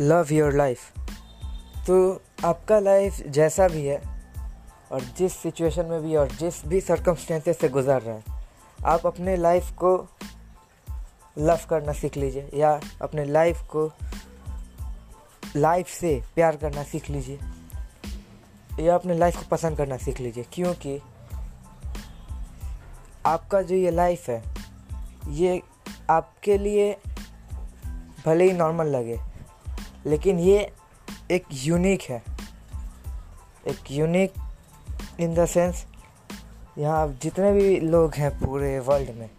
Love your life. तो आपका life जैसा भी है और जिस सिचुएशन में भी और जिस भी सर्कमस्टेंसेस से गुजर रहे हैं, आप अपने लाइफ को लव करना सीख लीजिए या अपने लाइफ को लाइफ से प्यार करना सीख लीजिए या अपने लाइफ को पसंद करना सीख लीजिए। क्योंकि आपका जो ये लाइफ है, ये आपके लिए भले ही नॉर्मल लगे लेकिन ये एक यूनिक है। एक यूनिक इन द सेंस यहाँ जितने भी लोग हैं पूरे वर्ल्ड में,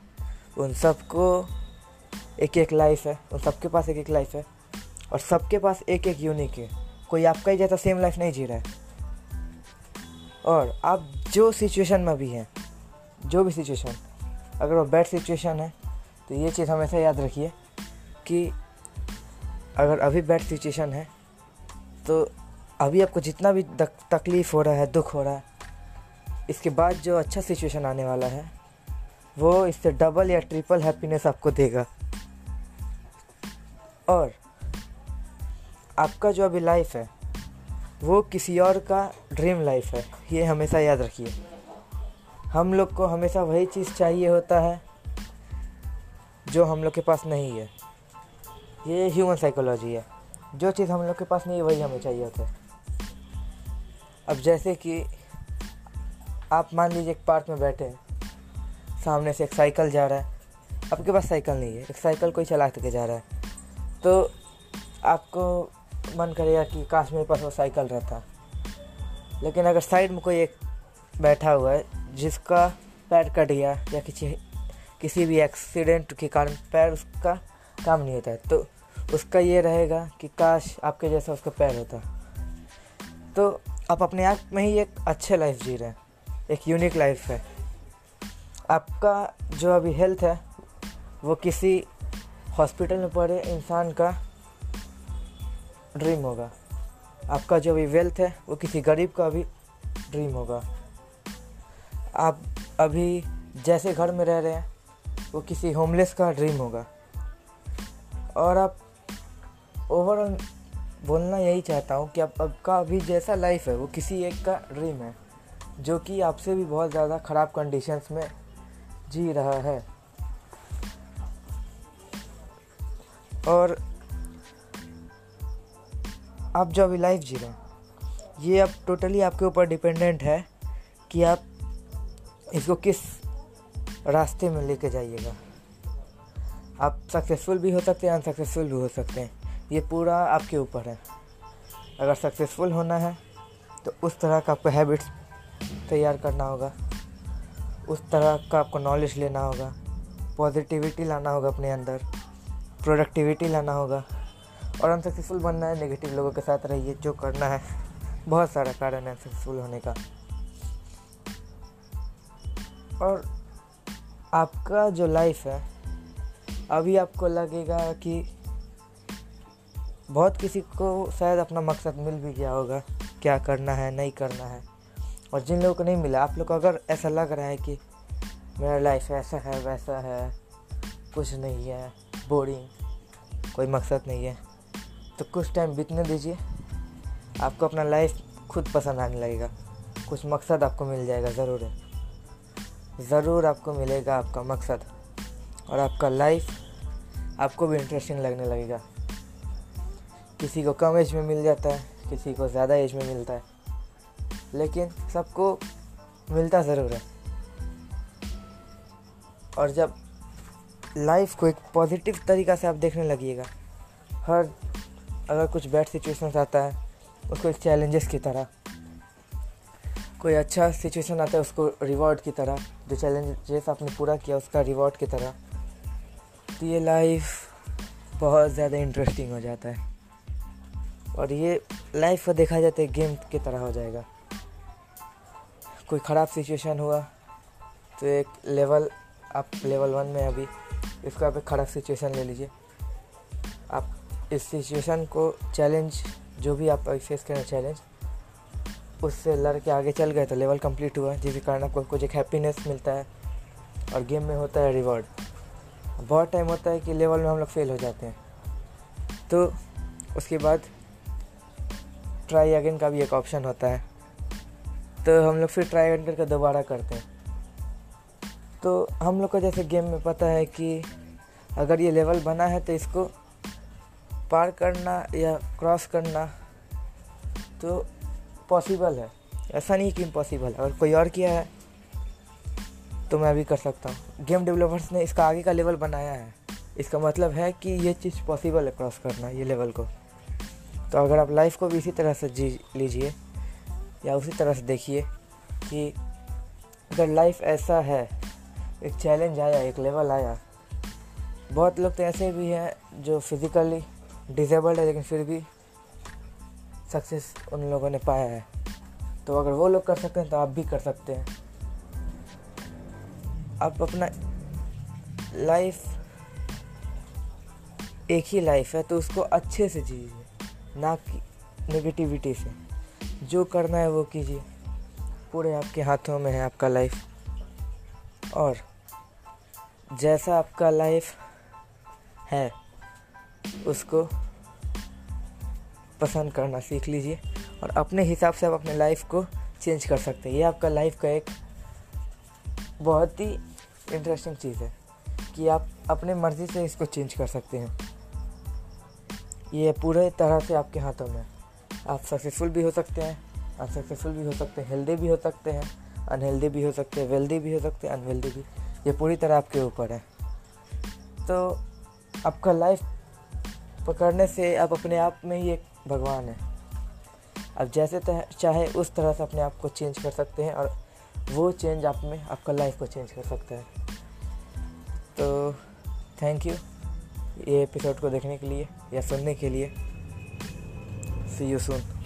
उन सबको एक एक लाइफ है, उन सबके पास एक एक लाइफ है, और सबके पास एक एक यूनिक है। कोई आपका ही जैसा सेम लाइफ नहीं जी रहा है। और आप जो सिचुएशन में भी हैं, जो भी सिचुएशन अगर वो बैड सिचुएशन है तो ये चीज़ हमेशा याद रखिए कि अगर अभी बैड सिचुएशन है तो अभी आपको जितना भी तकलीफ़ हो रहा है, दुख हो रहा है, इसके बाद जो अच्छा सिचुएशन आने वाला है, वो इससे डबल या ट्रिपल हैप्पीनेस आपको देगा। और आपका जो अभी लाइफ है, वो किसी और का ड्रीम लाइफ है, ये हमेशा याद रखिए। हम लोग को हमेशा वही चीज़ चाहिए होता है, जो हम लोग के पास नहीं है। ये ह्यूमन साइकोलॉजी है। जो चीज़ हम लोग के पास नहीं है वही हमें चाहिए होता है। अब जैसे कि आप मान लीजिए एक पार्क में बैठे हैं, सामने से एक साइकिल जा रहा है। आपके पास साइकिल नहीं है, एक साइकिल कोई चला के जा रहा है। तो आपको मन करेगा कि काश मेरे पास वो साइकिल रहता। लेकिन अगर साइड में कोई एक बैठा हुआ है, जिसका पैर कट गया या किसी किसी भी एक्सीडेंट के कारण पैर उसका काम नहीं होता है। तो उसका ये रहेगा कि काश आपके जैसा उसका पैर होता। तो आप अपने आप में ही एक अच्छे लाइफ जी रहे हैं। एक यूनिक लाइफ है। आपका जो अभी हेल्थ है, वो किसी हॉस्पिटल में पड़े इंसान का ड्रीम होगा। आपका जो अभी वेल्थ है, वो किसी गरीब का भी ड्रीम होगा। आप अभी जैसे घर में रह रहे हैं, वो किसी होमलेस का ड्रीम होगा। और आप ओवरऑल बोलना यही चाहता हूँ कि आप आपका अभी जैसा लाइफ है, वो किसी एक का ड्रीम है, जो कि आपसे भी बहुत ज़्यादा ख़राब कंडीशंस में जी रहा है। और आप जो अभी लाइफ जी रहे हैं, ये अब टोटली आपके ऊपर डिपेंडेंट है कि आप इसको किस रास्ते में लेके जाइएगा। आप सक्सेसफुल भी हो सकते हैं अनसक्सेसफुल भी हो सकते हैं। ये पूरा आपके ऊपर है। अगर सक्सेसफुल होना है तो उस तरह का आपको हैबिट्स तैयार करना होगा। उस तरह का आपको नॉलेज लेना होगा। पॉजिटिविटी लाना होगा अपने अंदर। प्रोडक्टिविटी लाना होगा। और अनसक्सेसफुल बनना है नेगेटिव लोगों के साथ रहिए, जो करना है। बहुत सारा कारण है सक्सेसफुल होने का। और आपका जो लाइफ है अभी आपको लगेगा कि बहुत किसी को शायद अपना मकसद मिल भी गया होगा, क्या करना है, नहीं करना है। और जिन लोगों को नहीं मिला, आप लोग को अगर ऐसा लग रहा है कि मेरा लाइफ ऐसा है, वैसा है, कुछ नहीं है बोरिंग कोई मकसद नहीं है तो कुछ टाइम बीतने दीजिए। आपको अपना लाइफ खुद पसंद आने लगेगा। कुछ मकसद आपको मिल जाएगा, ज़रूर है। ज़रूर आपको मिलेगा आपका मकसद। और आपका लाइफ आपको भी इंटरेस्टिंग लगने लगेगा। किसी को कम एज में मिल जाता है, किसी को ज़्यादा एज में मिलता है। लेकिन सबको मिलता ज़रूर है। और जब लाइफ को एक पॉजिटिव तरीक़ा से आप देखने लगिएगा, हर, अगर कुछ बैड सिचुएशन आता है, उसको एक चैलेंजेस की तरह, कोई अच्छा सिचुएशन आता है, उसको रिवॉर्ड की तरह, जो चैलेंजेस आपने पूरा किया, उसका रिवॉर्ड की तरह ये लाइफ बहुत ज़्यादा इंटरेस्टिंग हो जाता है। और ये लाइफ को देखा जाता है गेम की तरह हो जाएगा। कोई ख़राब सिचुएशन हुआ तो एक लेवल आप लेवल वन में अभी, इसका आप एक ख़राब सिचुएशन ले लीजिए। आप इस सिचुएशन को चैलेंज जो भी आप फेस करें चैलेंज उससे लड़ के आगे चल गए तो लेवल कंप्लीट हुआ। जिसके कारण आपको कुछ एक हैप्पीनेस मिलता है, और गेम में होता है रिवॉर्ड बहुत टाइम होता है कि लेवल में हम लोग फेल हो जाते हैं। तो उसके बाद ट्राई अगेन का भी एक ऑप्शन होता है। तो हम लोग फिर ट्राई अगेन करके दोबारा करते हैं। तो हम लोग को जैसे गेम में पता है कि अगर ये लेवल बना है तो इसको पार करना या क्रॉस करना तो पॉसिबल है। ऐसा नहीं कि इम्पॉसिबल है। अगर कोई और किया है तो मैं भी कर सकता हूँ। गेम डेवलपर्स ने इसका आगे का लेवल बनाया है। इसका मतलब है कि ये चीज़ पॉसिबल है क्रॉस करना, ये लेवल को। तो अगर आप लाइफ को भी इसी तरह से जी लीजिए, या उसी तरह से देखिए कि अगर लाइफ ऐसा है, एक चैलेंज आया, एक लेवल आया, बहुत लोग तो ऐसे भी हैं जो फिज़िकली डिजेबल्ड है, लेकिन फिर भी सक्सेस उन लोगों ने पाया है। तो अगर वो लोग कर सकते हैं तो आप भी कर सकते हैं। आप अपना लाइफ एक ही लाइफ है तो उसको अच्छे से जीजिए, ना कि नेगेटिविटी से। जो करना है वो कीजिए। पूरे आपके हाथों में है आपका लाइफ और जैसा आपका लाइफ है, उसको पसंद करना सीख लीजिए। और अपने हिसाब से आप अपने लाइफ को चेंज कर सकते हैं। ये आपका लाइफ का एक बहुत ही इंटरेस्टिंग चीज़ है कि आप अपने मर्ज़ी से इसको चेंज कर सकते हैं। ये पूरे तरह से आपके हाथों में आप सक्सेसफुल भी हो सकते हैं अनसक्सेसफुल भी हो सकते हैं हेल्दी भी हो सकते हैं अनहेल्दी भी हो सकते हैं वेल्दी भी हो सकते हैं अनवेल्दी भी। ये पूरी तरह आपके ऊपर है। तो आपका लाइफ पकड़ने से आप अपने आप में ही एक भगवान है। आप जैसे चाहे उस तरह से अपने आप को चेंज कर सकते हैं और वो चेंज आप में, आपका लाइफ को चेंज कर सकता है। तो थैंक यू ये एपिसोड को देखने के लिए या सुनने के लिए. सी यू सून